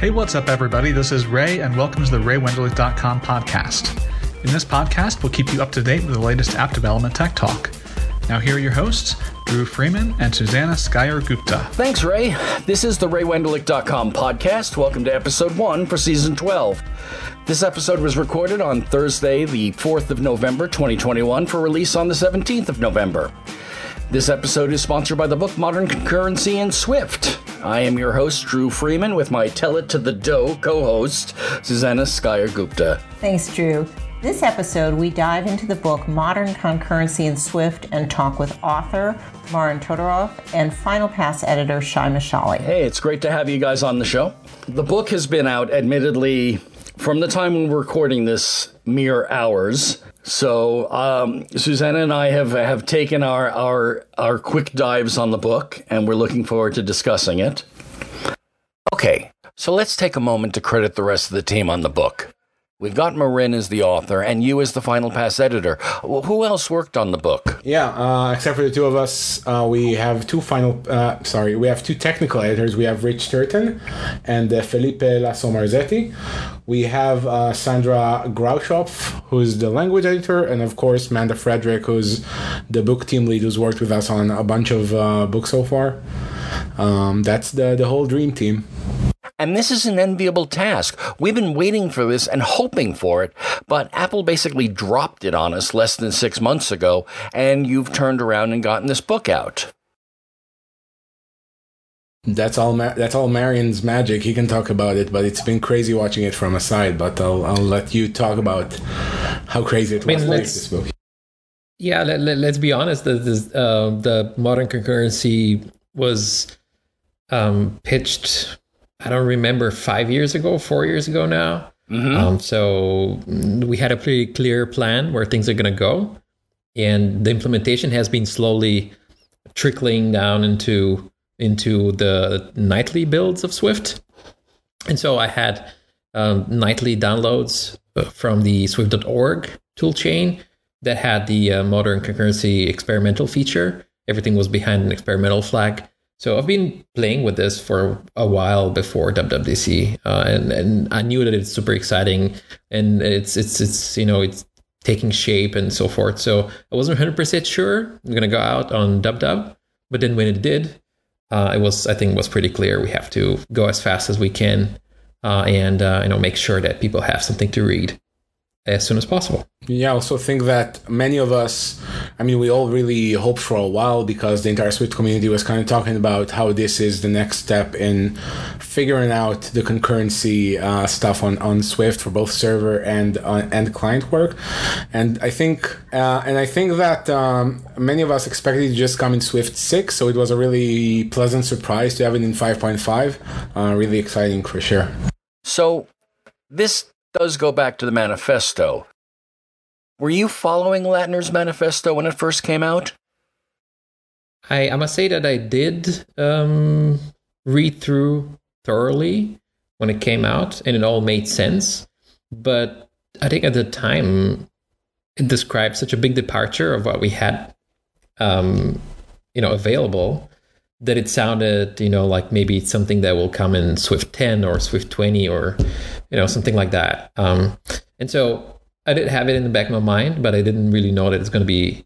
Hey, what's up, everybody? This is Ray, and welcome to the RayWenderlich.com podcast. In this podcast, we'll keep you up to date with the latest app development tech talk. Now, here are your hosts, Dru Freeman and Susannah Skyer Gupta. Thanks, Ray. This is the RayWenderlich.com podcast. Welcome to episode one for season 12. This episode was recorded on Thursday, the 4th of November, 2021, for release on the 17th of November. This episode is sponsored by the book Modern Concurrency in Swift. I am your host, Dru Freeman, with my Tell It to the Dough co host, Susannah Skyer Gupta. Thanks, Dru. This episode, we dive into the book Modern Concurrency in Swift and talk with author Marin Todorov and Final Pass editor Shai Mishali. Hey, it's great to have you guys on the show. The book has been out, admittedly, from the time we're recording this, mere hours. So um, Susannah and I have have taken our, our our quick dives on the book, and we're looking forward to discussing it. Okay, so let's take a moment to credit the rest of the team on the book. We've got Marin as the author, and you as the Final Pass editor. Who else worked on the book? Yeah, uh, except for the two of us, uh, we have two final. Uh, sorry, we have two technical editors. We have Rich Turton and uh, Felipe Laso-Marsetti. We have uh, Sandra Grauschopf, who's the language editor, and of course Manda Frederick, who's the book team lead, who's worked with us on a bunch of uh, books so far. Um, that's the the whole dream team. And this is an enviable task. We've been waiting for this and hoping for it, but Apple basically dropped it on us less than six months ago, and you've turned around and gotten this book out. That's all. Ma- that's all Marin's magic. He can talk about it, but it's been crazy watching it from a side. But I'll I'll let you talk about how crazy it was I mean, this book. Yeah, let, us let, be honest. The the, uh, the modern concurrency was um, pitched I don't remember five years ago, four years ago now. Mm-hmm. Um, so we had a pretty clear plan where things are going to go, and the implementation has been slowly trickling down into into the nightly builds of Swift. And so I had um, nightly downloads uh, from the Swift.org toolchain that had the uh, modern concurrency experimental feature. Everything was behind an experimental flag. So I've been playing with this for a while before WWDC, uh, and and I knew that it's super exciting, and it's it's it's you know it's taking shape and so forth. So I wasn't 100 percent sure I'm gonna go out on DubDub, but then when it did, uh, it was I think was pretty clear we have to go as fast as we can, uh, and uh, you know make sure that people have something to read as soon as possible. Yeah, I also think that many of us, I mean, we all really hoped for a while because the entire Swift community was kind of talking about how this is the next step in figuring out the concurrency uh, stuff on, on Swift for both server and uh, and client work. And I think uh, and I think that um, many of us expected it to just come in Swift six, so it was a really pleasant surprise to have it in five point five. Uh, really exciting for sure. So this does go back to the manifesto. Were you following Lattner's manifesto when it first came out? I, I must say that I did um, read through thoroughly when it came out, and it all made sense. But I think at the time, it described such a big departure of what we had, um, you know, available that it sounded, you know, like maybe it's something that will come in Swift 10 or Swift 20 or, you know, something like that. Um, and so I did have it in the back of my mind, but I didn't really know that it's going to be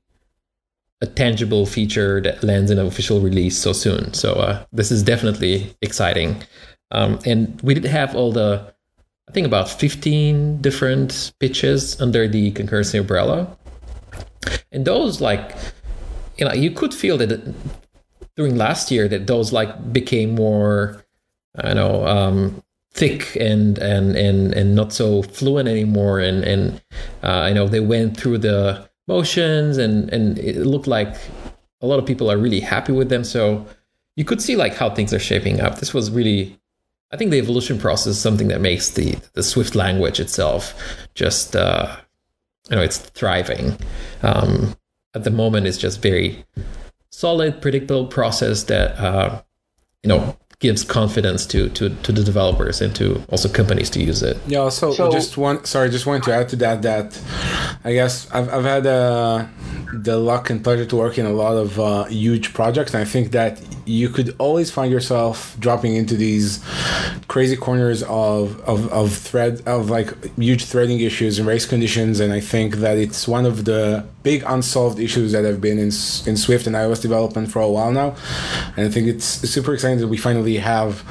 a tangible feature that lands in an official release so soon. So uh, this is definitely exciting. Um, and we did have all the, I think about 15 different pitches under the concurrency umbrella. And those like, you know, you could feel that during last year that those like became more, I know, um, thick and and and and not so fluent anymore. And and uh, I know they went through the motions, and and it looked like a lot of people are really happy with them. So you could see like how things are shaping up. This was really I think the evolution process is something that makes the the Swift language itself just uh, you know it's thriving. Um, at the moment, it's just very solid, predictable process that uh, you know gives confidence to, to, to the developers and to also companies to use it. Yeah. Also, So- just one. Sorry, just wanted to add to that that I guess I've I've had uh, the luck and pleasure to work in a lot of uh, huge projects, and I think that you could always find yourself dropping into these crazy corners of of, of thread of like huge threading issues and race conditions, and I think that it's one of the big unsolved issues that have been in in Swift and iOS development for a while now, and I think it's super exciting that we finally have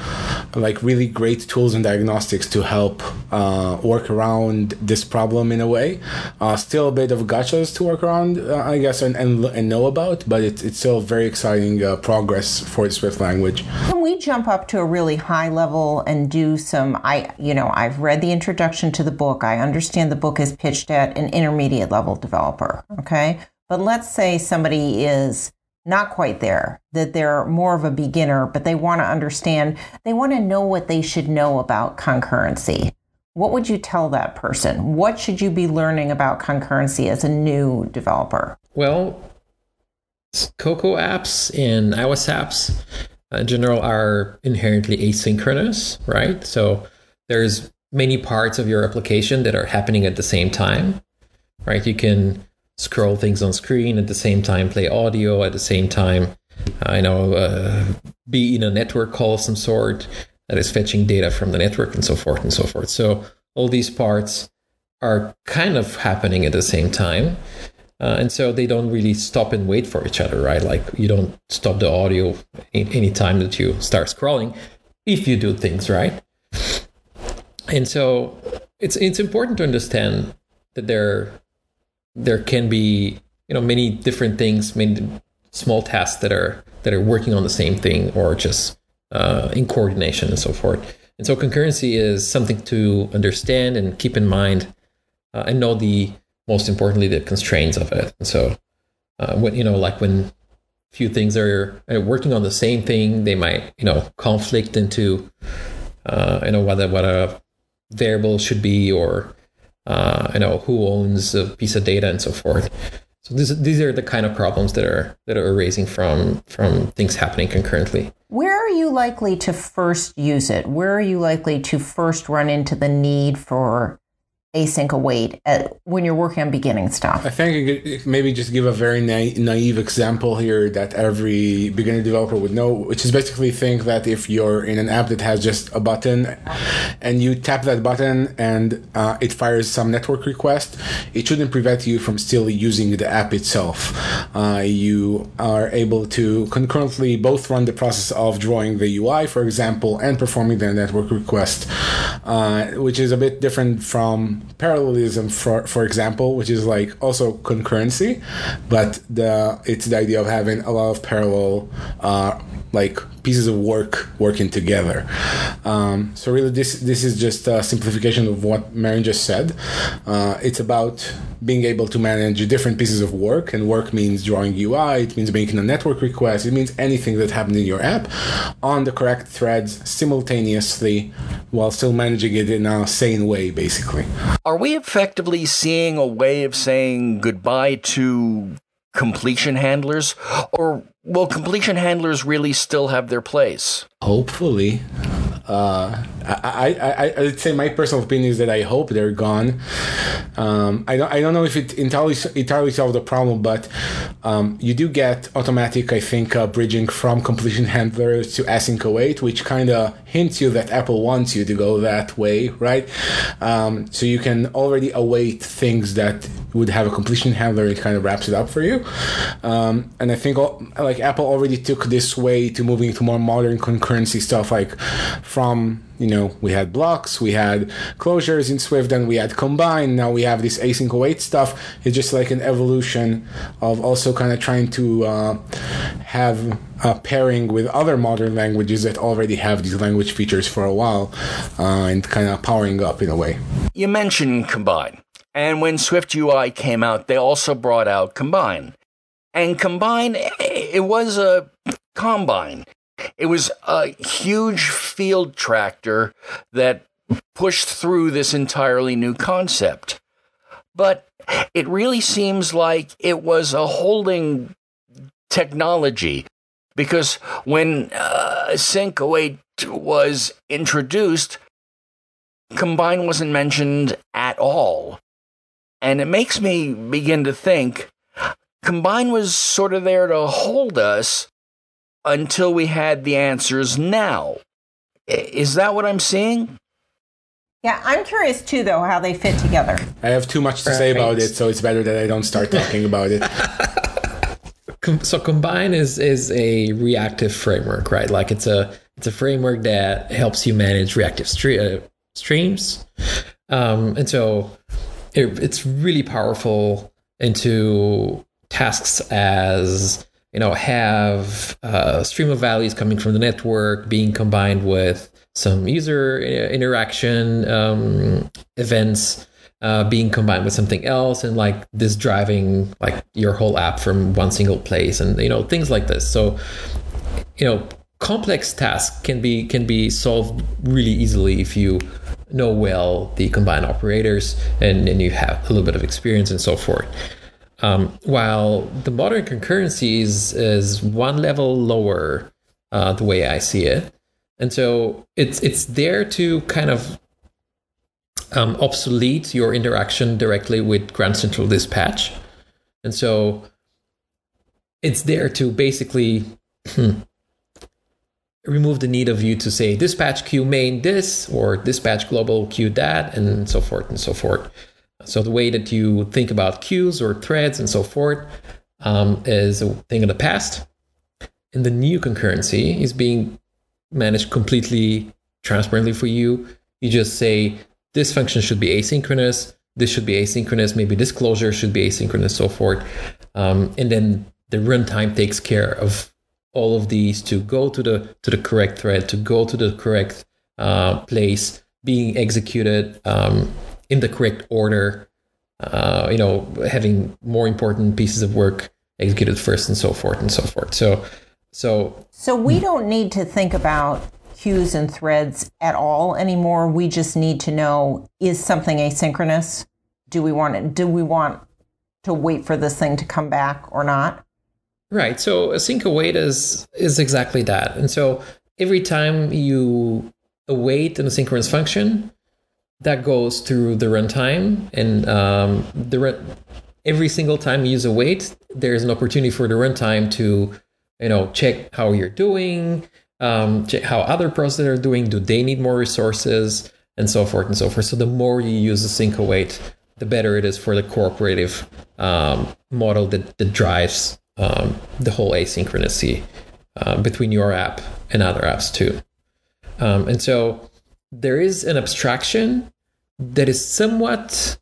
like really great tools and diagnostics to help uh, work around this problem in a way. Uh, still a bit of gotchas to work around, uh, I guess, and, and, and know about, but it, it's still very exciting uh, progress for the Swift language. Can we jump up to a really high level and do some I you know, I've read the introduction to the book. I understand the book is pitched at an intermediate level developer, okay? But let's say somebody is not quite there, that they're more of a beginner, but they want to understand, they want to know what they should know about concurrency. What would you tell that person? What should you be learning about concurrency as a new developer? Well, Cocoa apps and iOS apps uh, in general are inherently asynchronous, right? So there's many parts of your application that are happening at the same time, right? You can scroll things on screen at the same time, play audio at the same time. I know, uh, be in a network call of some sort that is fetching data from the network and so forth and so forth. So all these parts are kind of happening at the same time. Uh, and so they don't really stop and wait for each other, right? Like you don't stop the audio any time that you start scrolling, if you do things right. And so it's it's important to understand that there there can be you know many different things, many small tasks that are that are working on the same thing or just uh, in coordination and so forth. And so concurrency is something to understand and keep in mind uh, and know the most importantly the constraints of it. And so uh, when you know like when few things are, are working on the same thing, they might you know conflict into uh, you know whether what a variable should be or uh, you know who owns a piece of data and so forth. So this, these are the kind of problems that are that are arising from from things happening concurrently. Where are you likely to first use it? Where are you likely to first run into the need for async await at, when you're working on beginning stuff? I think maybe just give a very na- naive example here that every beginner developer would know, which is basically think that if you're in an app that has just a button and you tap that button and uh, it fires some network request, it shouldn't prevent you from still using the app itself. Uh, you are able to concurrently both run the process of drawing the UI, for example, and performing the network request, uh, which is a bit different from parallelism for for example which is like also concurrency but the it's the idea of having a lot of parallel uh, like pieces of work working together. Um, so really this this is just a simplification of what Marin just said. Uh, it's about being able to manage different pieces of work and work means drawing UI it means making a network request it means anything that happened in your app on the correct threads simultaneously while still managing it in a sane way basically Are we effectively seeing a way of saying goodbye to completion handlers? Or will completion handlers really still have their place? Hopefully. Uh, I, I, I, I'd say my personal opinion is that I hope they're gone. Um, I don't, I don't know if it entirely, entirely solved the problem, but um, you do get automatic, I think, uh, bridging from completion handlers to async await, which kind of hints you that Apple wants you to go that way, right? Um, so you can already await things that would have a completion handler. It kind of wraps it up for you. Um, and I think like Apple already took this way to moving to more modern concurrency stuff, like from you know we had blocks we had closures in swift and we had combine now we have this async await stuff it's just like an evolution of also kind of trying to uh, have a pairing with other modern languages that already have these language features for a while uh, and kind of powering up in a way You mentioned Combine. And when Swift UI came out, they also brought out Combine. And Combine, it was a combine. It was a huge field tractor that pushed through this entirely new concept. But it really seems like it was a holding technology because when uh, Sync Await was introduced, Combine wasn't mentioned at all. And it makes me begin to think Combine was sort of there to hold us until we had the answers now. Is that what I'm seeing? Yeah, I'm curious too, though, how they fit together. I have too much to right. say about it, so it's better that I don't start talking about it. so combine is is a reactive framework, right? Like it's a it's a framework that helps you manage reactive stre- uh, streams, um, and so it, it's really powerful into tasks as you know have a uh, stream of values coming from the network being combined with some user interaction um, events uh, being combined with something else and like this driving like your whole app from one single place and you know things like this. So you know complex tasks can be can be solved really easily if you know well the combined operators and, and you have a little bit of experience and so forth um, while the modern concurrency is, is one level lower uh, the way i see it and so it's it's there to kind of um, obsolete your interaction directly with Grand Central Dispatch. And so it's there to basically hmm, remove the need of you to say dispatch queue main this or dispatch global queue that and so forth and so forth. So the way that you think about queues or threads and so forth um, is a thing of the past. And the new concurrency is being managed completely transparently for you. You just say this function should be asynchronous, this should be asynchronous, maybe this closure should be asynchronous, so forth. Um, and then the runtime takes care of all of these to go to the to the correct thread, to go to the correct uh, place, being executed um, in the correct order. Uh, you know, having more important pieces of work executed first, and so forth and so forth. So, so so we don't need to think about queues and threads at all anymore. We just need to know is something asynchronous? Do we want it, do we want to wait for this thing to come back or not? Right. So async await is is exactly that. And so every time you await an asynchronous function, that goes through the runtime, and um, the every single time you use a wait there's an opportunity for the runtime to you know check how you're doing, um, how other processes are doing. Do they need more resources? And so forth and so forth. So the more you use async await, the better it is for the cooperative um, model that, that drives um, the whole asynchronicity uh, between your app and other apps too. Um, and so there is an abstraction that is somewhat,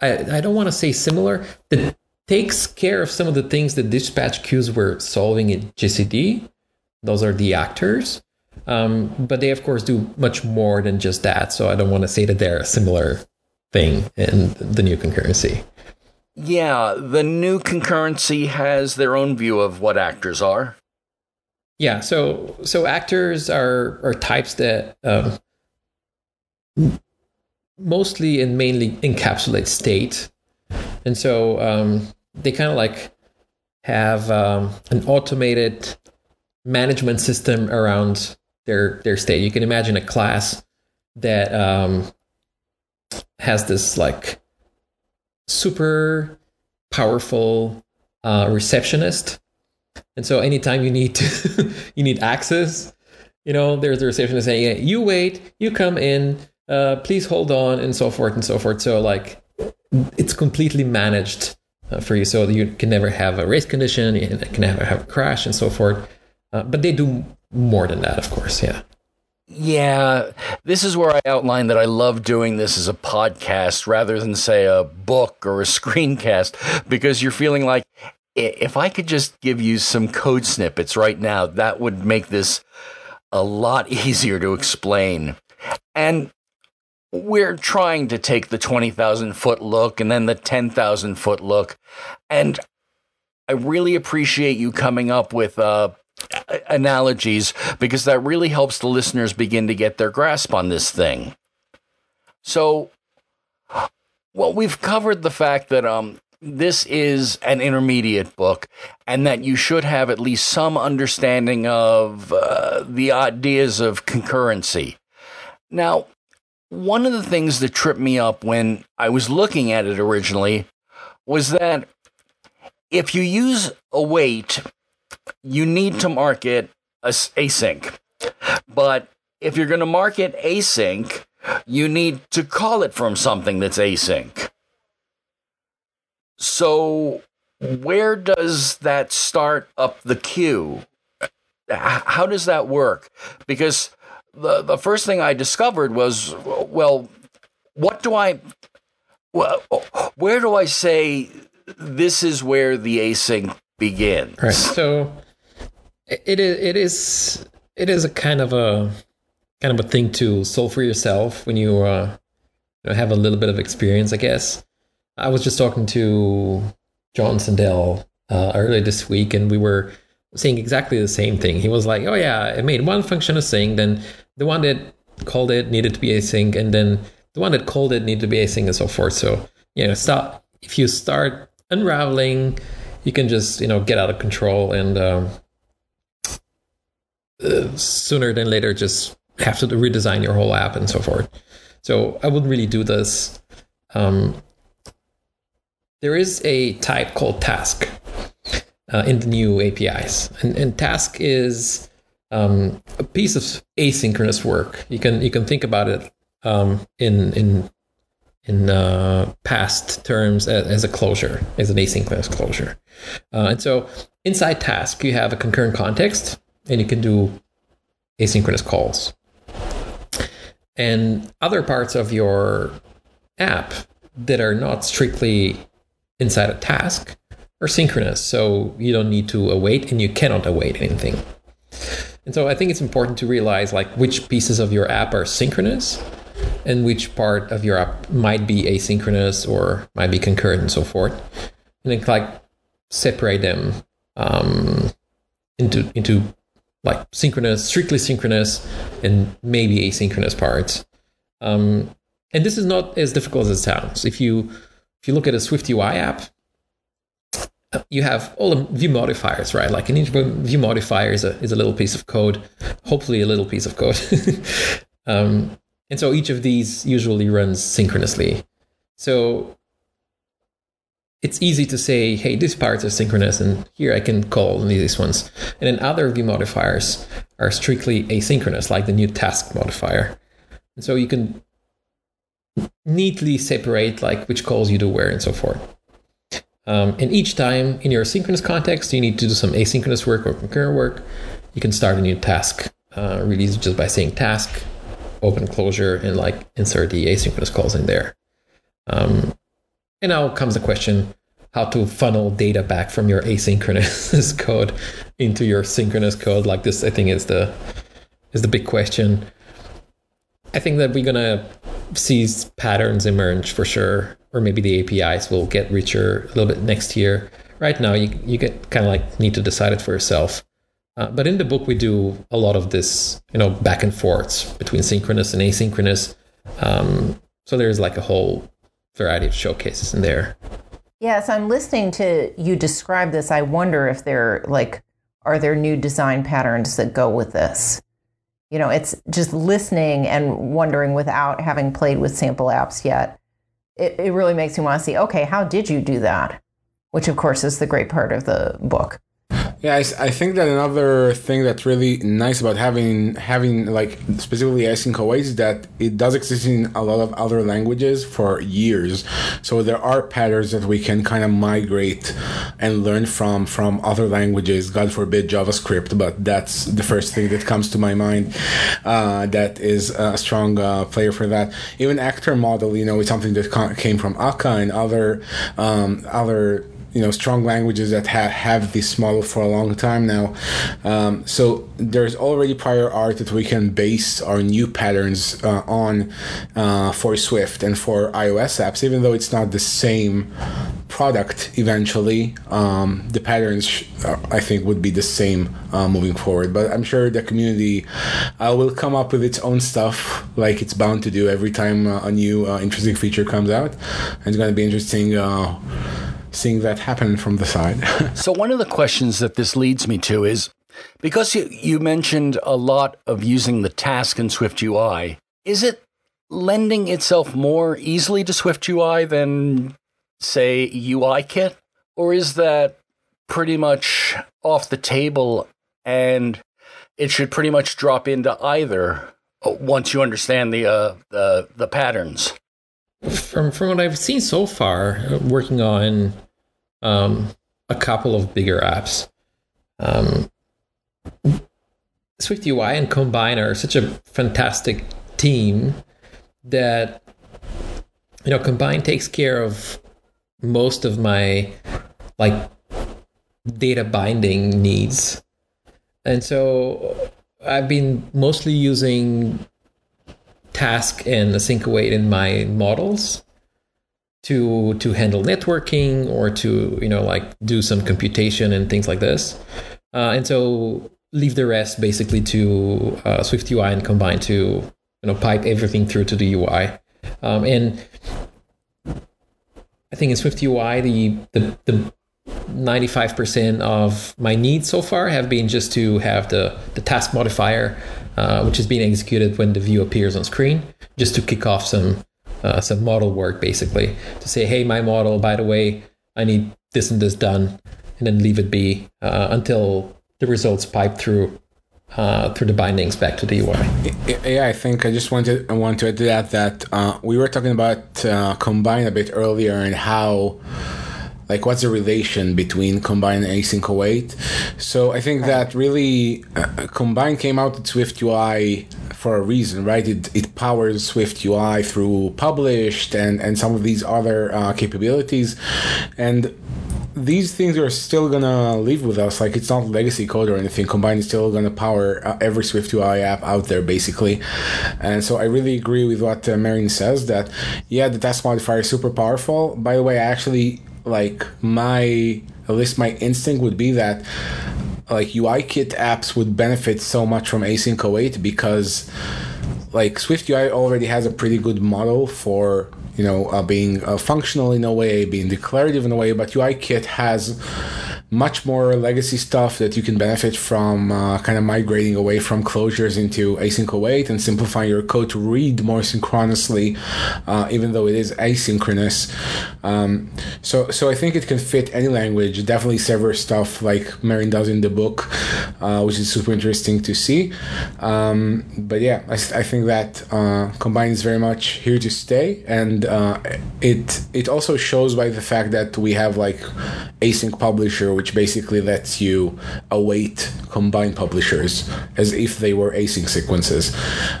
I, I don't want to say similar, that takes care of some of the things that dispatch queues were solving in GCD, those are the actors. Um, but they, of course, do much more than just that. So I don't want to say that they're a similar thing in the new concurrency. Yeah, the new concurrency has their own view of what actors are. Yeah, so so actors are are types that um, mostly and mainly encapsulate state, and so um, they kind of like have um, an automated management system around their their state. You can imagine a class that um, has this like super powerful uh, receptionist, and so anytime you need to you need access, you know, there's the receptionist saying, yeah, "You wait, you come in, uh, please hold on," and so forth and so forth. So like, it's completely managed. Uh, for you, so you can never have a race condition, you can never have a crash, and so forth. Uh, but they do more than that, of course. Yeah. Yeah, this is where I outline that I love doing this as a podcast rather than, say, a book or a screencast, because you're feeling like if I could just give you some code snippets right now, that would make this a lot easier to explain. And we're trying to take the 20,000 foot look and then the 10,000 foot look. And I really appreciate you coming up with uh, analogies because that really helps the listeners begin to get their grasp on this thing. So, well, we've covered the fact that um, this is an intermediate book and that you should have at least some understanding of uh, the ideas of concurrency. Now, one of the things that tripped me up when I was looking at it originally was that if you use await, you need to mark it as async. But if you're going to mark it async, you need to call it from something that's async. So, where does that start up the queue? How does that work? Because the the first thing I discovered was, well, what do I, well, where do I say this is where the async begins? Right. So, it is it is it is a kind of a kind of a thing to solve for yourself when you, uh, have a little bit of experience, I guess. I was just talking to John Sundell uh, earlier this week, and we were saying exactly the same thing. He was like, "Oh yeah, it made one function async, then the one that called it needed to be async, and then the one that called it needed to be async, and so forth." So you know, stop. If you start unraveling, you can just you know get out of control and um, uh, sooner than later just have to redesign your whole app and so forth. So I wouldn't really do this. Um, there is a type called task uh, in the new APIs, and, and task is um, a piece of asynchronous work. You can you can think about it um, in in in uh, past terms as, as, a closure, as an asynchronous closure. Uh, and so inside task, you have a concurrent context, and you can do asynchronous calls. And other parts of your app that are not strictly inside a task are synchronous. So you don't need to await and you cannot await anything. And so I think it's important to realize like which pieces of your app are synchronous and which part of your app might be asynchronous or might be concurrent and so forth. And then like separate them um, into into like synchronous, strictly synchronous, and maybe asynchronous parts. Um, and this is not as difficult as it sounds. If you if you look at a Swift UI app, you have all the view modifiers, right? Like an each view modifier is a, is a little piece of code, hopefully a little piece of code. um, and so each of these usually runs synchronously. So it's easy to say, hey, these parts are synchronous, and here I can call only these ones. And then other view modifiers are strictly asynchronous, like the new task modifier. And so you can neatly separate like which calls you do where and so forth. Um, and each time in your synchronous context, you need to do some asynchronous work or concurrent work. You can start a new task uh, release just by saying task, open closure, and like insert the asynchronous calls in there. Um, and now comes the question how to funnel data back from your asynchronous code into your synchronous code. Like this, I think is the is the big question. I think that we're gonna see patterns emerge for sure, or maybe the APIs will get richer a little bit next year. Right now, you you get kind of like need to decide it for yourself. Uh, but in the book, we do a lot of this, you know, back and forths between synchronous and asynchronous. Um, so there's like a whole variety of showcases in there. Yes, I'm listening to you describe this. I wonder if there like are there new design patterns that go with this. You know, it's just listening and wondering without having played with sample apps yet. It, it really makes me want to see, okay, how did you do that? Which, of course, is the great part of the book. Yeah, I, I, think that another thing that's really nice about having having like specifically async await is that it does exist in a lot of other languages for years. So there are patterns that we can kind of migrate and learn from from other languages. God forbid JavaScript, but that's the first thing that comes to my mind. Uh, that is a strong uh, player for that. Even actor model, you know, is something that came from Akka and other um, other you know strong languages that have have this model for a long time now. Um, so there's already prior art that we can base our new patterns uh, on uh, for Swift and for iOS apps, even though it's not the same product. Eventually, um, the patterns uh, I think would be the same uh, moving forward. But I'm sure the community uh, will come up with its own stuff, like it's bound to do every time uh, a new interesting feature comes out. And it's going to be interesting seeing that happen from the side. so one of the questions that this leads me to is because you, you mentioned a lot of using the task in Swift UI, is it lending itself more easily to Swift UI than, say, UIKit? Or is that pretty much off the table and it should pretty much drop into either uh, once you understand the uh, the, the patterns? From from what I've seen so far, uh, working on um, a couple of bigger apps, um, Swift UI and Combine are such a fantastic team that you know Combine takes care of most of my like data binding needs. And so I've been mostly using task and async await in my models to to handle networking or to you know like do some computation and things like this. Uh, and so leave the rest basically to uh, Swift UI and combine to you know pipe everything through to the UI. Um, and I think in Swift UI the the, the 95% of my needs so far have been just to have the, the task modifier, uh, which is being executed when the view appears on screen, just to kick off some uh, some model work, basically, to say, hey, my model, by the way, I need this and this done, and then leave it be uh, until the results pipe through uh, through the bindings back to the UI. Yeah, I think I just wanted I want to add to that that uh, we were talking about uh, combine a bit earlier and how like what's the relation between combine and async await so i think that really uh, combine came out with swift ui for a reason right it, it powers swift ui through published and and some of these other uh, capabilities and these things are still gonna live with us. Like it's not legacy code or anything. Combine is still gonna power uh, every Swift UI app out there, basically. And so I really agree with what uh, Marin says that yeah, the task modifier is super powerful. By the way, I actually like my at least my instinct would be that like UIKit apps would benefit so much from async await because like Swift UI already has a pretty good model for you know uh, being uh, functional in a way, being declarative in a way, but UIKit has much more legacy stuff that you can benefit from uh, kind of migrating away from closures into async await and simplifying your code to read more synchronously uh, even though it is asynchronous. Um, so so I think it can fit any language. Definitely server stuff like Marin does in the book uh, which is super interesting to see. Um, but yeah I, I think that uh, combine is very much here to stay. And uh, it it also shows by the fact that we have like async publisher which basically lets you await combined publishers as if they were async sequences.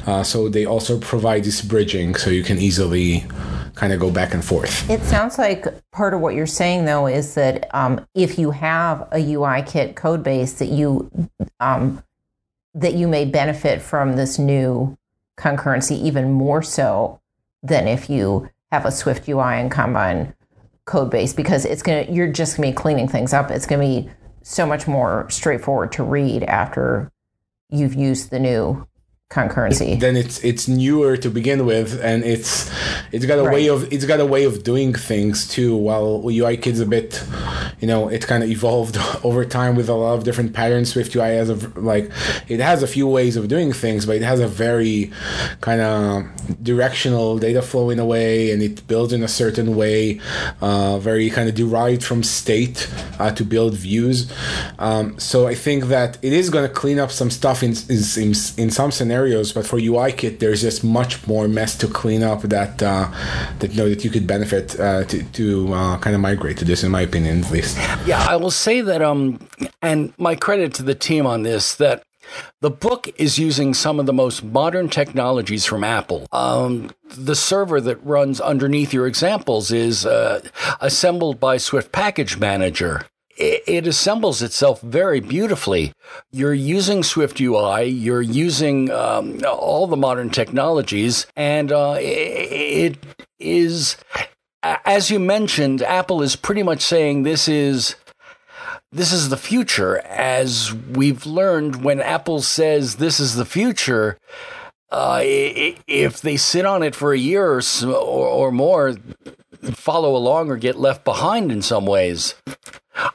Uh, so they also provide this bridging so you can easily kind of go back and forth. It sounds like part of what you're saying, though, is that um, if you have a UIKit code base that you um, that you may benefit from this new concurrency even more so than if you have a Swift UI and Combine code base because it's gonna you're just gonna be cleaning things up. It's gonna be so much more straightforward to read after you've used the new concurrency. Then it's it's newer to begin with and it's it's got a right. way of it's got a way of doing things too while UIKit's a bit you know it kind of evolved over time with a lot of different patterns. Swift ui has a like it has a few ways of doing things but it has a very kind of directional data flow in a way and it builds in a certain way uh, very kind of derived from state uh, to build views. Um, so i think that it is going to clean up some stuff in in, in some scenarios scenarios, but for UIKit, there's just much more mess to clean up that uh, that you know that you could benefit uh, to to uh, kind of migrate to this, in my opinion, at least. Yeah, I will say that, um, and my credit to the team on this that. The book is using some of the most modern technologies from Apple. Um, the server that runs underneath your examples is uh, assembled by Swift Package Manager it, assembles itself very beautifully. You're using Swift UI, you're using um, all the modern technologies, and uh, it is, as you mentioned, Apple is pretty much saying this is this is the future. As we've learned, when Apple says this is the future, uh, if they sit on it for a year or, so, or more, follow along or get left behind in some ways.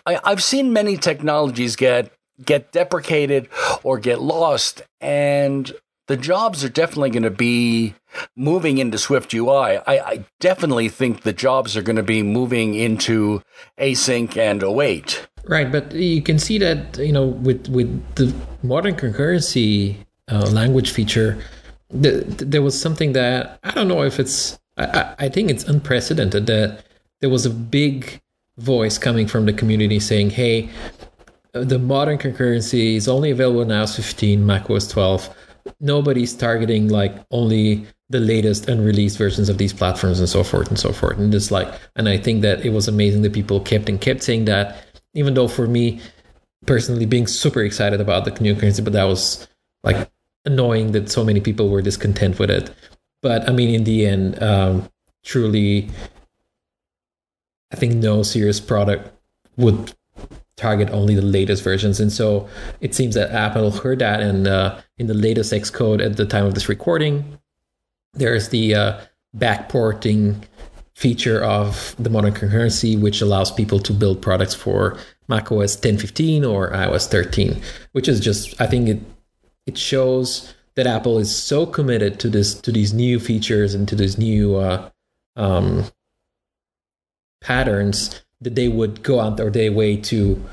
I, I've seen many technologies get get deprecated or get lost, and the jobs are definitely going to be moving into Swift UI. I, I definitely think the jobs are going to be moving into async and await. Right, but you can see that you know with with the modern concurrency uh, language feature, the, there was something that I don't know if it's. I, I think it's unprecedented that there was a big voice coming from the community saying, "Hey, the modern concurrency is only available now as 15, macOS 12. Nobody's targeting like only the latest unreleased versions of these platforms and so forth and so forth." And just like, and I think that it was amazing that people kept and kept saying that even though for me personally being super excited about the new currency, but that was like annoying that so many people were discontent with it. But I mean, in the end, um, truly, I think no serious product would target only the latest versions. And so it seems that Apple heard that, and uh, in the latest Xcode at the time of this recording, there's the uh, backporting feature of the modern concurrency, which allows people to build products for macOS 10.15 or iOS 13, which is just I think it it shows that Apple is so committed to this to these new features and to these new uh, um, patterns that they would go out their way to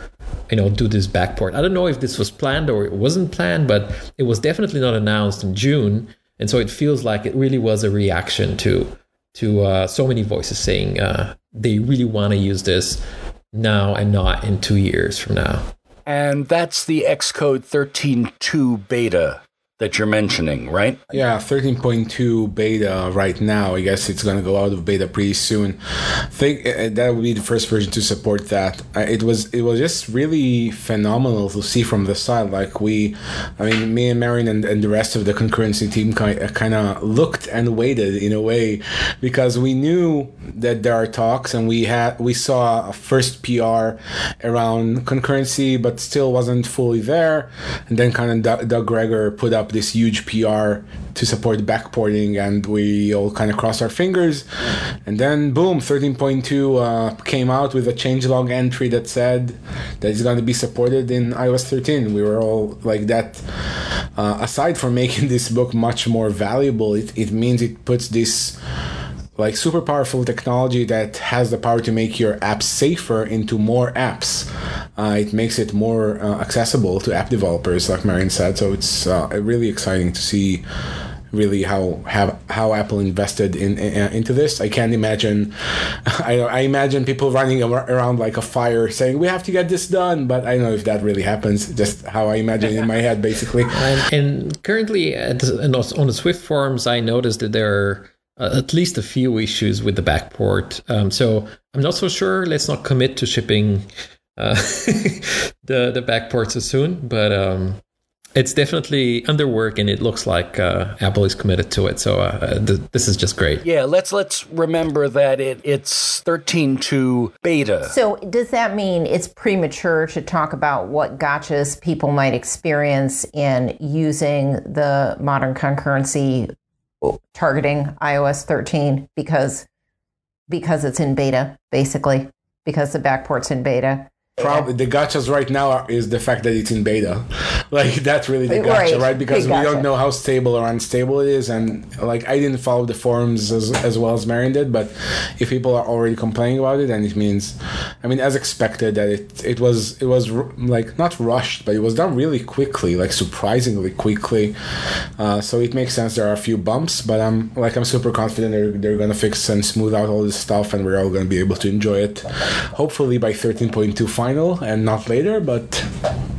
you know do this backport. I don't know if this was planned or it wasn't planned, but it was definitely not announced in June, and so it feels like it really was a reaction to to uh, so many voices saying uh, they really want to use this now and not in two years from now. And that's the Xcode 13.2 beta that you're mentioning, right? Yeah, 13.2 beta right now. I guess it's going to go out of beta pretty soon. I think uh, that would be the first version to support that. Uh, it was it was just really phenomenal to see from the side. Like we, I mean, me and Marin and, and the rest of the concurrency team kind of looked and waited in a way because we knew that there are talks and we had we saw a first PR around concurrency, but still wasn't fully there. And then kind of Doug Gregor put up this huge PR to support backporting, and we all kind of crossed our fingers. And then, boom, 13.2 uh, came out with a changelog entry that said that it's going to be supported in iOS 13. We were all like that. Uh, aside from making this book much more valuable, it, it means it puts this like super powerful technology that has the power to make your apps safer into more apps. Uh, it makes it more uh, accessible to app developers, like Marin said. So it's uh, really exciting to see really how have how Apple invested in, in, into this. I can't imagine. I, I imagine people running around like a fire saying we have to get this done, but I don't know if that really happens. Just how I imagine in my head, basically. And, and currently, at, on the Swift forums, I noticed that there are uh, at least a few issues with the backport. Um, so I'm not so sure. Let's not commit to shipping uh, the the backport so soon, but um, it's definitely under work, and it looks like uh, Apple is committed to it. So uh, th- this is just great. Yeah, let's let's remember that it it's 13.2 beta. So does that mean it's premature to talk about what gotchas people might experience in using the modern concurrency targeting iOS 13 because because it's in beta, basically, because the backport's in beta. Probably the gotchas right now are, is the fact that it's in beta. Like that's really the gotcha, right? right? Because we don't know how stable or unstable it is, and like I didn't follow the forums as, as well as Marin did, but if people are already complaining about it, then it means, I mean, as expected that it it was it was like not rushed, but it was done really quickly, like surprisingly quickly. Uh, so it makes sense. There are a few bumps, but I'm like I'm super confident they're they're gonna fix and smooth out all this stuff, and we're all gonna be able to enjoy it. Hopefully by 13.2 final and not later, but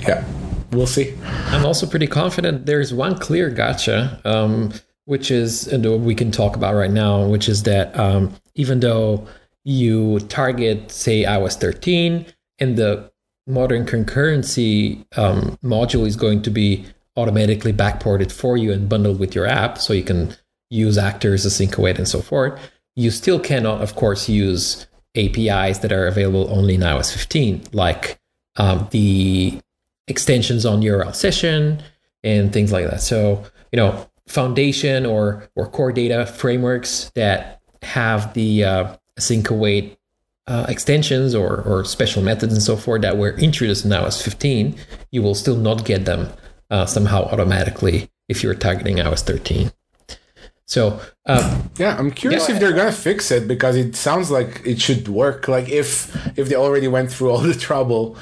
yeah we'll see. I'm also pretty confident there's one clear gotcha, um, which is, and we can talk about right now, which is that um, even though you target, say, iOS 13, and the modern concurrency um, module is going to be automatically backported for you and bundled with your app, so you can use actors, async await, and so forth. You still cannot, of course, use APIs that are available only in iOS 15, like um, the extensions on your session and things like that. So, you know, foundation or or core data frameworks that have the uh, async await uh, extensions or, or special methods and so forth that were introduced in iOS 15, you will still not get them uh, somehow automatically if you're targeting iOS 13. So um, yeah, I'm curious yeah, if they're gonna fix it because it sounds like it should work. Like if if they already went through all the trouble,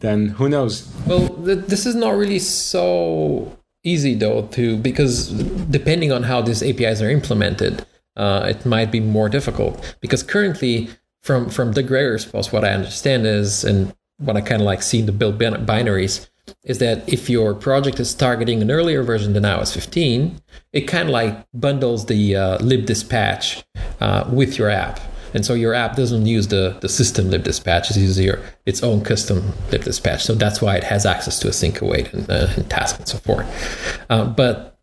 then who knows? Well, th- this is not really so easy though to because depending on how these APIs are implemented, uh, it might be more difficult because currently from from Doug Gregor's post, what I understand is and what I kind of like see in the build bin- binaries is that if your project is targeting an earlier version than iOS 15, it kind of like bundles the uh, libdispatch uh, with your app. And so your app doesn't use the, the system libdispatch, it uses your, its own custom libdispatch. So that's why it has access to async await and, uh, and task and so forth. Uh, but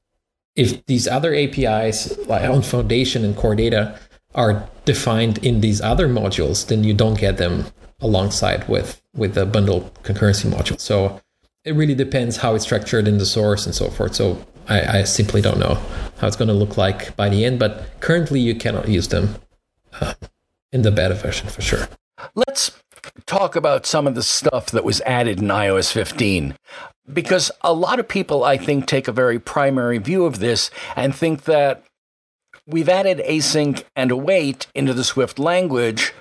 if these other APIs, like on Foundation and Core Data, are defined in these other modules, then you don't get them alongside with, with the bundle concurrency module. So it really depends how it's structured in the source and so forth. So I, I simply don't know how it's going to look like by the end, but currently you cannot use them uh, in the beta version for sure. Let's talk about some of the stuff that was added in iOS 15. Because a lot of people, I think, take a very primary view of this and think that we've added async and await into the Swift language,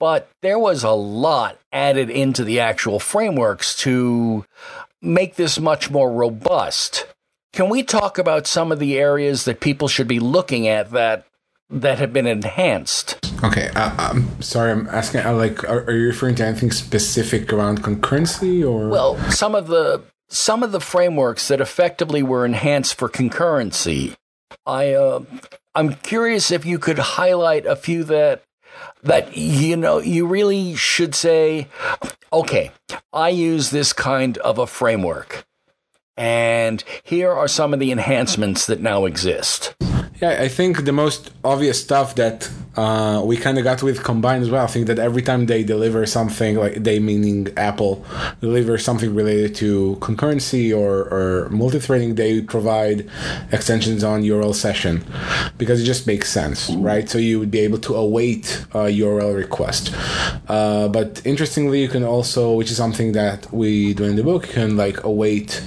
but there was a lot added into the actual frameworks to make this much more robust. Can we talk about some of the areas that people should be looking at that that have been enhanced? Okay, uh, I'm sorry. I'm asking. Uh, like, are, are, you referring to anything specific around concurrency, or well, some of the some of the frameworks that effectively were enhanced for concurrency? I uh, I'm curious if you could highlight a few that that you know you really should say, okay, I use this kind of a framework, and here are some of the enhancements that now exist. Yeah, I think the most obvious stuff that uh, we kind of got with Combine as well. I think that every time they deliver something, like they meaning Apple, deliver something related to concurrency or, or multi-threading, they provide extensions on URL session because it just makes sense, right? So you would be able to await a URL request. Uh, but interestingly, you can also, which is something that we do in the book, you can like await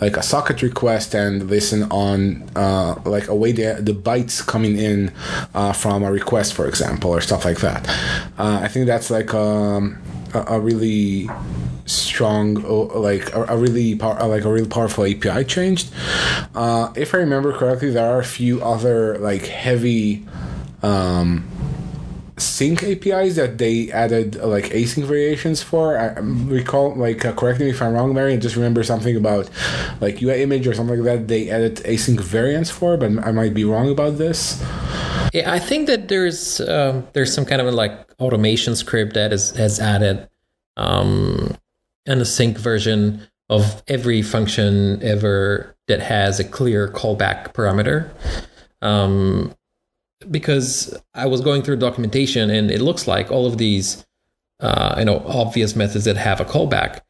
like a socket request and listen on uh, like await the, the bytes coming in uh, from a request for example, or stuff like that. Uh, I think that's like um, a, a, really strong, like a, a really like a real powerful API changed. Uh, if I remember correctly, there are a few other like heavy. Um, sync APIs that they added like async variations for. I recall, like, uh, correct me if I'm wrong, Marin, and just remember something about like UI image or something like that. They added async variants for, but I might be wrong about this. Yeah, I think that there's um, there's some kind of a, like automation script that is has added um, an async version of every function ever that has a clear callback parameter. Um, because I was going through documentation and it looks like all of these, uh, you know, obvious methods that have a callback,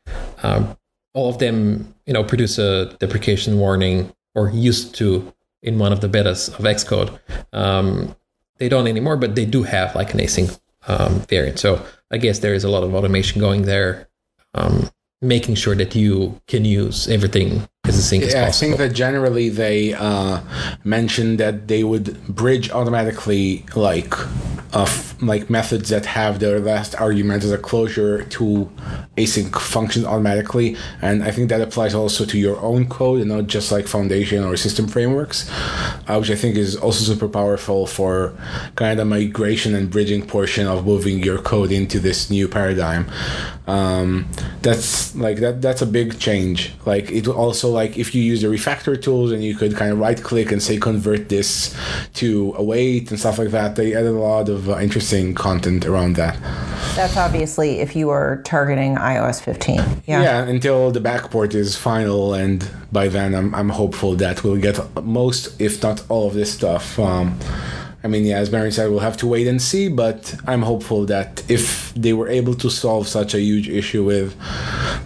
um, all of them, you know, produce a deprecation warning or used to in one of the betas of Xcode. Um, they don't anymore, but they do have like an async um, variant. So I guess there is a lot of automation going there, um, making sure that you can use everything as yeah, as possible. I think that generally they uh, mentioned that they would bridge automatically like of like methods that have their last argument as a closure to async functions automatically. And i think that applies also to your own code and not just like foundation or system frameworks uh, which i think is also super powerful for kind of migration and bridging portion of moving your code into this new paradigm. Um, that's like that that's a big change. Like it also like if you use the refactor tools and you could kind of right click and say convert this to await and stuff like that they added a lot of uh, interesting content around that. That's obviously if you are targeting ios 15 yeah. Yeah until the backport is final and by then i'm, I'm hopeful that we'll get most if not all of this stuff um, I mean, yeah, as Marin said, we'll have to wait and see, but I'm hopeful that if they were able to solve such a huge issue with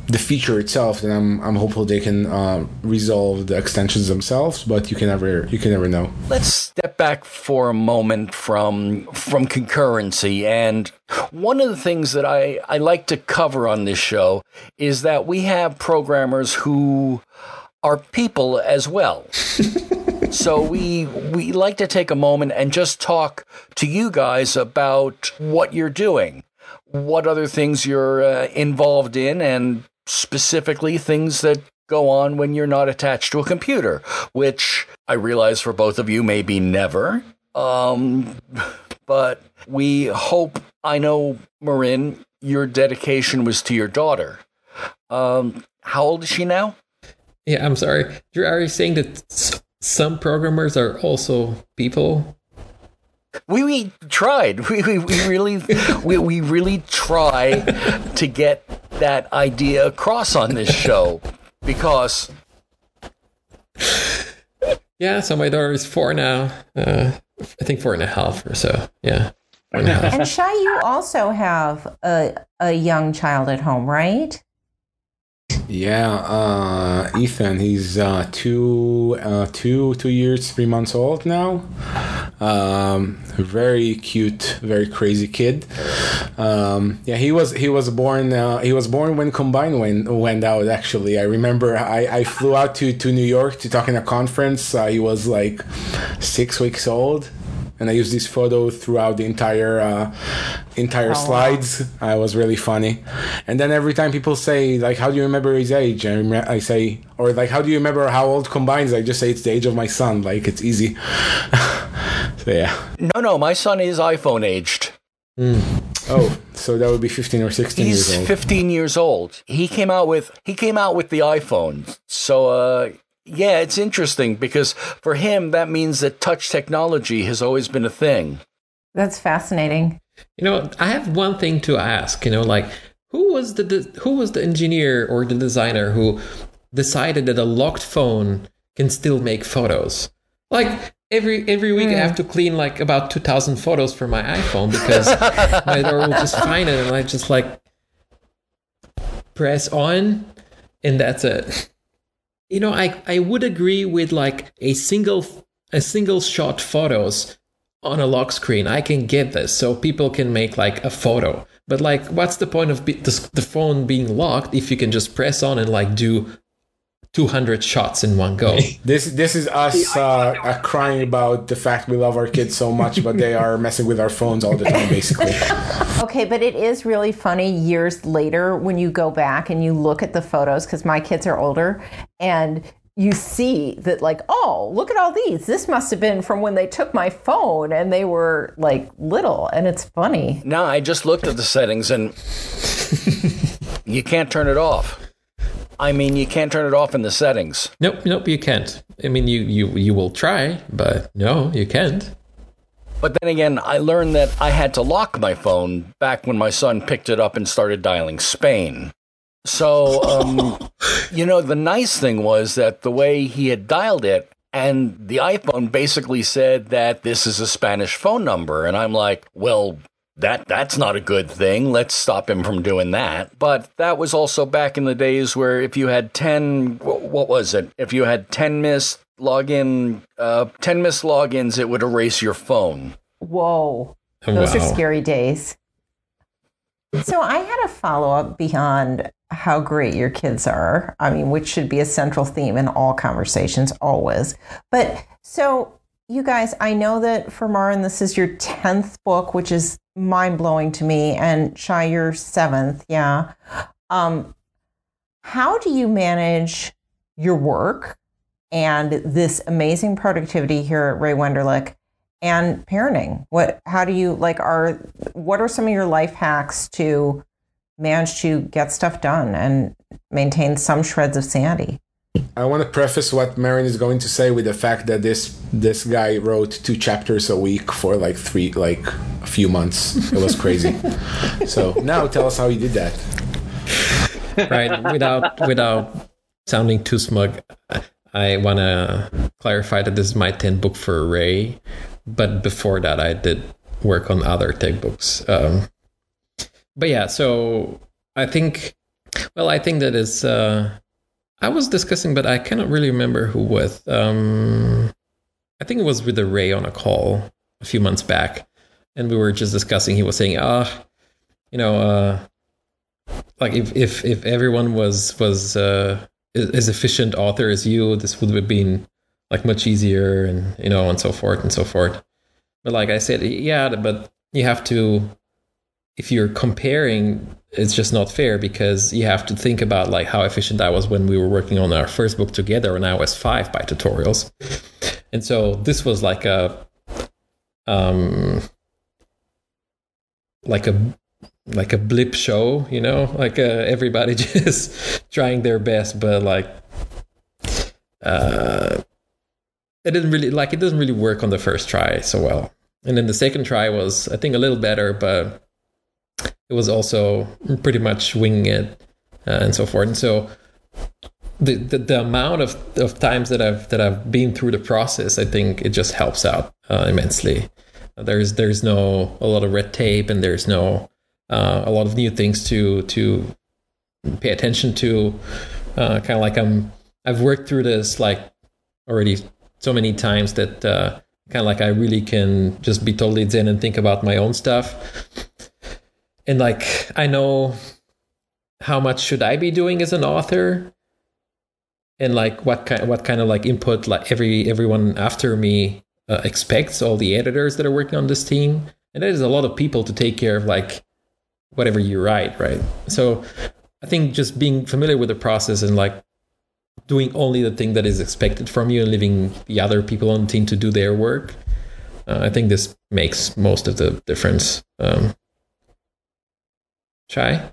the feature itself, then I'm I'm hopeful they can uh, resolve the extensions themselves. But you can never you can never know. Let's step back for a moment from from concurrency. And one of the things that I, I like to cover on this show is that we have programmers who are people as well. so we we like to take a moment and just talk to you guys about what you're doing, what other things you're uh, involved in, and specifically things that go on when you're not attached to a computer, which I realize for both of you maybe never. Um, but we hope. I know, Marin, your dedication was to your daughter. Um, how old is she now? Yeah, I'm sorry. Dru, are you saying that some programmers are also people? We, we tried. We, we, we really we, we really try to get that idea across on this show because yeah, so my daughter is four now. Uh, I think four and a half or so. Yeah. And, and Shai, you also have a a young child at home, right? Yeah, uh, Ethan. He's uh, two, uh, two, two years, three months old now. Um, very cute, very crazy kid. Um, yeah, he was he was born uh, he was born when Combine went went out. Actually, I remember I, I flew out to, to New York to talk in a conference. Uh, he was like six weeks old and I used this photo throughout the entire uh, entire oh, slides. Wow. Uh, was really funny. And then every time people say like, "How do you remember his age?" I, rem- I say, or like, "How do you remember how old combines?" I just say it's the age of my son. Like it's easy. so yeah. No, no, my son is iPhone aged. Mm. Oh, so that would be 15 or 16 He's years old. 15 years old. He came out with he came out with the iPhone. So uh yeah, it's interesting because for him, that means that touch technology has always been a thing. That's fascinating. You know, I have one thing to ask. You know, like who was the who was the engineer or the designer who decided that a locked phone can still make photos? Like every every week, mm. I have to clean like about two thousand photos for my iPhone because my door will just find it, and I just like press on, and that's it you know, I I would agree with like a single a single shot photos on a lock screen. I can get this, so people can make like a photo. But like, what's the point of be- the, the phone being locked if you can just press on and like do 200 shots in one go. this this is us uh, uh, crying about the fact we love our kids so much, but they are messing with our phones all the time, basically. okay, but it is really funny years later when you go back and you look at the photos because my kids are older and you see that like oh look at all these this must have been from when they took my phone and they were like little and it's funny no i just looked at the settings and you can't turn it off I mean, you can't turn it off in the settings. Nope, nope, you can't. I mean, you you you will try, but no, you can't. But then again, I learned that I had to lock my phone back when my son picked it up and started dialing Spain. So, um, you know, the nice thing was that the way he had dialed it, and the iPhone basically said that this is a Spanish phone number. And I'm like, well, that that's not a good thing. Let's stop him from doing that. But that was also back in the days where if you had 10 what was it? If you had 10 missed login uh 10 missed logins, it would erase your phone. Whoa. Those wow. are scary days. So I had a follow-up beyond how great your kids are. I mean, which should be a central theme in all conversations always. But so you guys, I know that for Marin, this is your 10th book, which is mind blowing to me, and Shai, you're seventh. Yeah. Um, how do you manage your work and this amazing productivity here at Ray Wenderlich and parenting? What, how do you like, are, what are some of your life hacks to manage to get stuff done and maintain some shreds of sanity? I want to preface what Marin is going to say with the fact that this this guy wrote two chapters a week for like three like a few months. It was crazy. so now tell us how you did that. Right, without without sounding too smug, I want to clarify that this is my 10th book for Ray, but before that I did work on other tech books. Um, but yeah, so I think Well, I think that is. Uh, I was discussing, but I cannot really remember who with. Um, I think it was with the Ray on a call a few months back, and we were just discussing. He was saying, "Ah, you know, uh, like if if if everyone was was uh, as efficient author as you, this would have been like much easier, and you know, and so forth and so forth." But like I said, yeah, but you have to if you're comparing it's just not fair because you have to think about like how efficient I was when we were working on our first book together and iOS five by Tutorials. And so this was like a um like a like a blip show, you know, like uh, everybody just trying their best, but like uh it didn't really like it doesn't really work on the first try so well. And then the second try was I think a little better, but it was also pretty much winging it uh, and so forth. And so the, the, the amount of, of times that I've that I've been through the process, I think it just helps out uh, immensely. There's there's no a lot of red tape and there's no uh, a lot of new things to to pay attention to. Uh, kind of like I'm I've worked through this like already so many times that uh, kind of like I really can just be totally zen and think about my own stuff and like I know how much should I be doing as an author? And like what kind what kind of like input like every everyone after me uh, expects all the editors that are working on this team. And there's a lot of people to take care of like whatever you write right? So i think just being familiar with the process and like doing only the thing that is expected from you and leaving the other people on the team to do their work uh, i think this makes most of the difference um, Shai?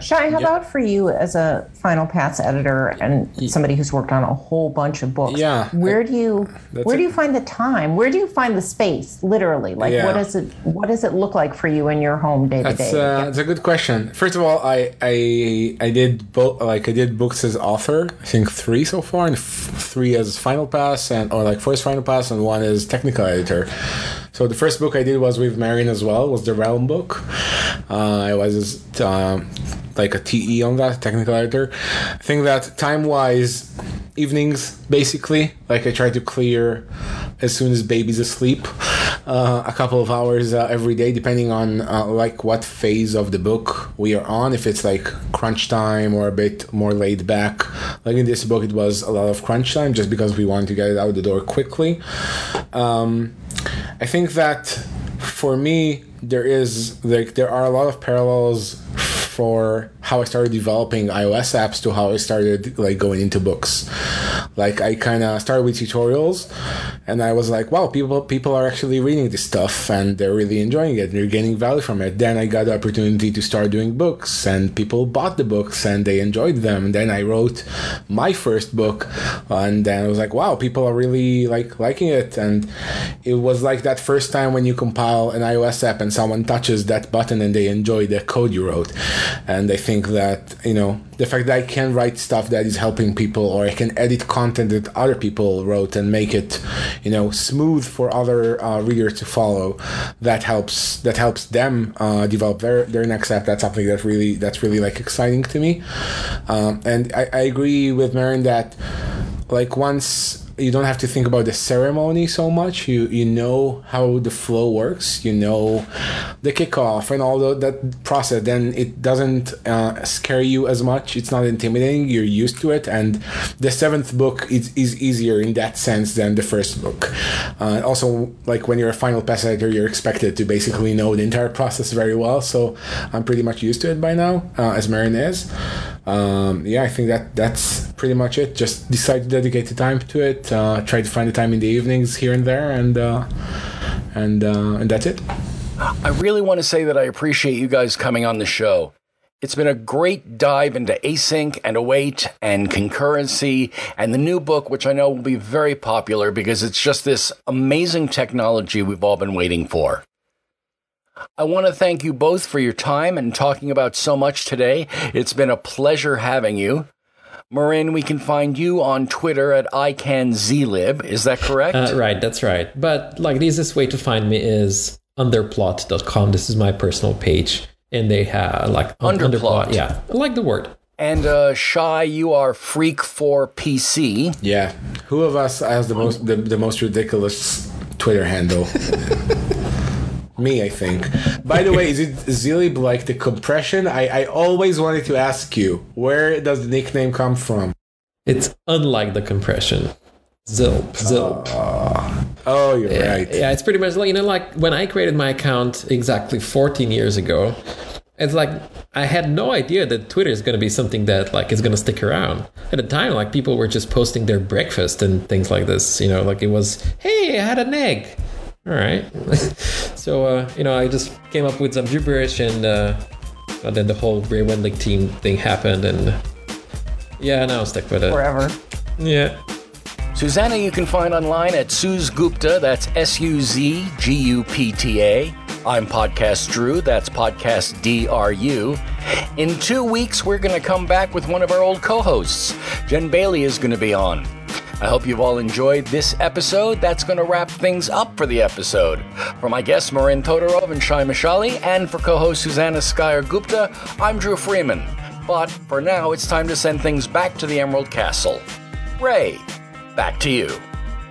Shai, how about for you as a Final Pass editor and somebody who's worked on a whole bunch of books? Yeah, where do you where do you find the time? Where do you find the space? Literally, like Yeah. what does it what does it look like for you in your home day to day? uh, that's a good question. First of all, I I I did both like I did books as author. I think three so far, and f- three as Final Pass and or like first Final Pass, and one as technical editor. So the first book I did was with Marin as well. Was the Realm book. Uh, I was um, like a TE on that technical editor. I think that time wise, evenings basically. Like I try to clear as soon as baby's asleep, uh, a couple of hours uh, every day, depending on uh, like what phase of the book we are on. If it's like crunch time or a bit more laid back, like in this book, it was a lot of crunch time just because we wanted to get it out the door quickly. Um, I think that for me, there is like there are a lot of parallels for how I started developing iOS apps to how I started like going into books. Like I kind of started with tutorials, and I was like, wow, people people are actually reading this stuff and they're really enjoying it. And they're getting value from it. Then I got the opportunity to start doing books, and people bought the books and they enjoyed them. And then I wrote my first book, and then I was like, wow, people are really like liking it. And it was like that first time when you compile an iOS app and someone touches that button and they enjoy the code you wrote. And I think that, you know, the fact that I can write stuff that is helping people or I can edit content that other people wrote and make it, you know, smooth for other uh, readers to follow, that helps that helps them uh, develop their, their next app. That's something that really that's really like exciting to me. Um, and I, I agree with Marin that like once you don't have to think about the ceremony so much. You you know how the flow works. You know the kickoff and all the, that process. Then it doesn't uh, scare you as much. It's not intimidating. You're used to it. And the seventh book is, is easier in that sense than the first book. Uh, also, like when you're a final pass editor, you're expected to basically know the entire process very well. So I'm pretty much used to it by now, uh, as Marin is. Um, yeah, I think that that's pretty much it. Just decide to dedicate the time to it. Uh, try to find the time in the evenings here and there, and uh, and uh, and that's it. I really want to say that I appreciate you guys coming on the show. It's been a great dive into async and await and concurrency and the new book, which I know will be very popular because it's just this amazing technology we've all been waiting for. I want to thank you both for your time and talking about so much today. It's been a pleasure having you. Marin, we can find you on Twitter at icanzilb. Is that correct? Uh, right, that's right. But like the easiest way to find me is underplot.com. This is my personal page. And they have like un- Underplot. Yeah, I like the word. And uh, Shai, you are freak4pc. Yeah. Who of us has the most the, the most ridiculous Twitter handle? Me, I think. By the way, is it Zilib like the compression? I, I always wanted to ask you, where does the nickname come from? It's unlike the compression. Zilp, Zilp. Ah. Oh, you're yeah, right. yeah, it's pretty much like you know, like when I created my account exactly 14 years ago. It's like I had no idea that Twitter is going to be something that like is going to stick around. At the time, like people were just posting their breakfast and things like this. You know, like it was, hey, I had an egg. All right. so uh, you know, I just came up with some gibberish, and, uh, and then the whole Ray Wenderlich team thing happened, and yeah, now I'm stuck with it. Forever. Yeah. Susannah, you can find online at Suz Gupta. That's S U Z G U P T A. I'm Podcast Dru. That's Podcast D R U. In two weeks, we're going to come back with one of our old co hosts. Jen Bailey is going to be on. I hope you've all enjoyed this episode. That's going to wrap things up for the episode. For my guests, Marin Todorov and Shai Mishali, and for co host Susannah Skyer Gupta, I'm Dru Freeman. But for now, it's time to send things back to the Emerald Castle. Ray, back to you.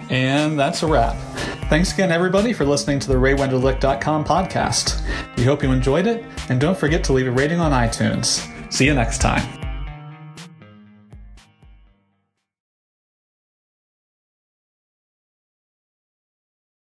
And that's a wrap. Thanks again, everybody, for listening to the RayWenderlich.com podcast. We hope you enjoyed it, and don't forget to leave a rating on iTunes. See you next time.